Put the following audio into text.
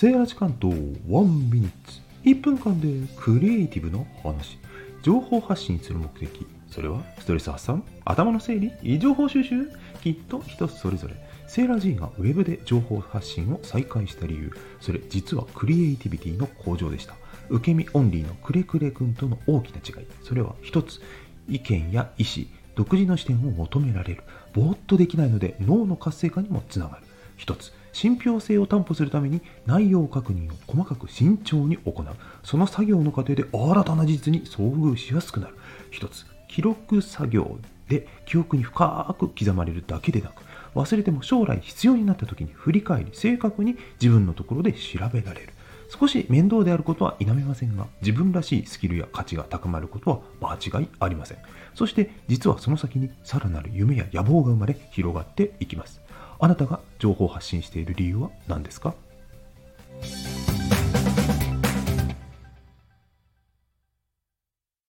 セーラー時間と1ミニッツ。1分間でクリエイティブの話。情報発信する目的。それはストレス発散。頭の整理。情報収集。きっと人それぞれ。セーラー G がウェブで情報発信を再開した理由。それ実はクリエイティビティの向上でした。受け身オンリーのクレクレ君との大きな違い。それは一つ。意見や意思。独自の視点を求められる。ぼーっとできないので脳の活性化にもつながる。一つ。信憑性を担保するために内容確認を細かく慎重に行う。その作業の過程で新たな事実に遭遇しやすくなる。一つ記録作業で記憶に深く刻まれるだけでなく忘れても将来必要になった時に振り返り正確に自分のところで調べられる。少し面倒であることは否めませんが自分らしいスキルや価値が高まることは間違いありません。そして実はその先にさらなる夢や野望が生まれ広がっていきます。あなたが情報を発信している理由は何ですか？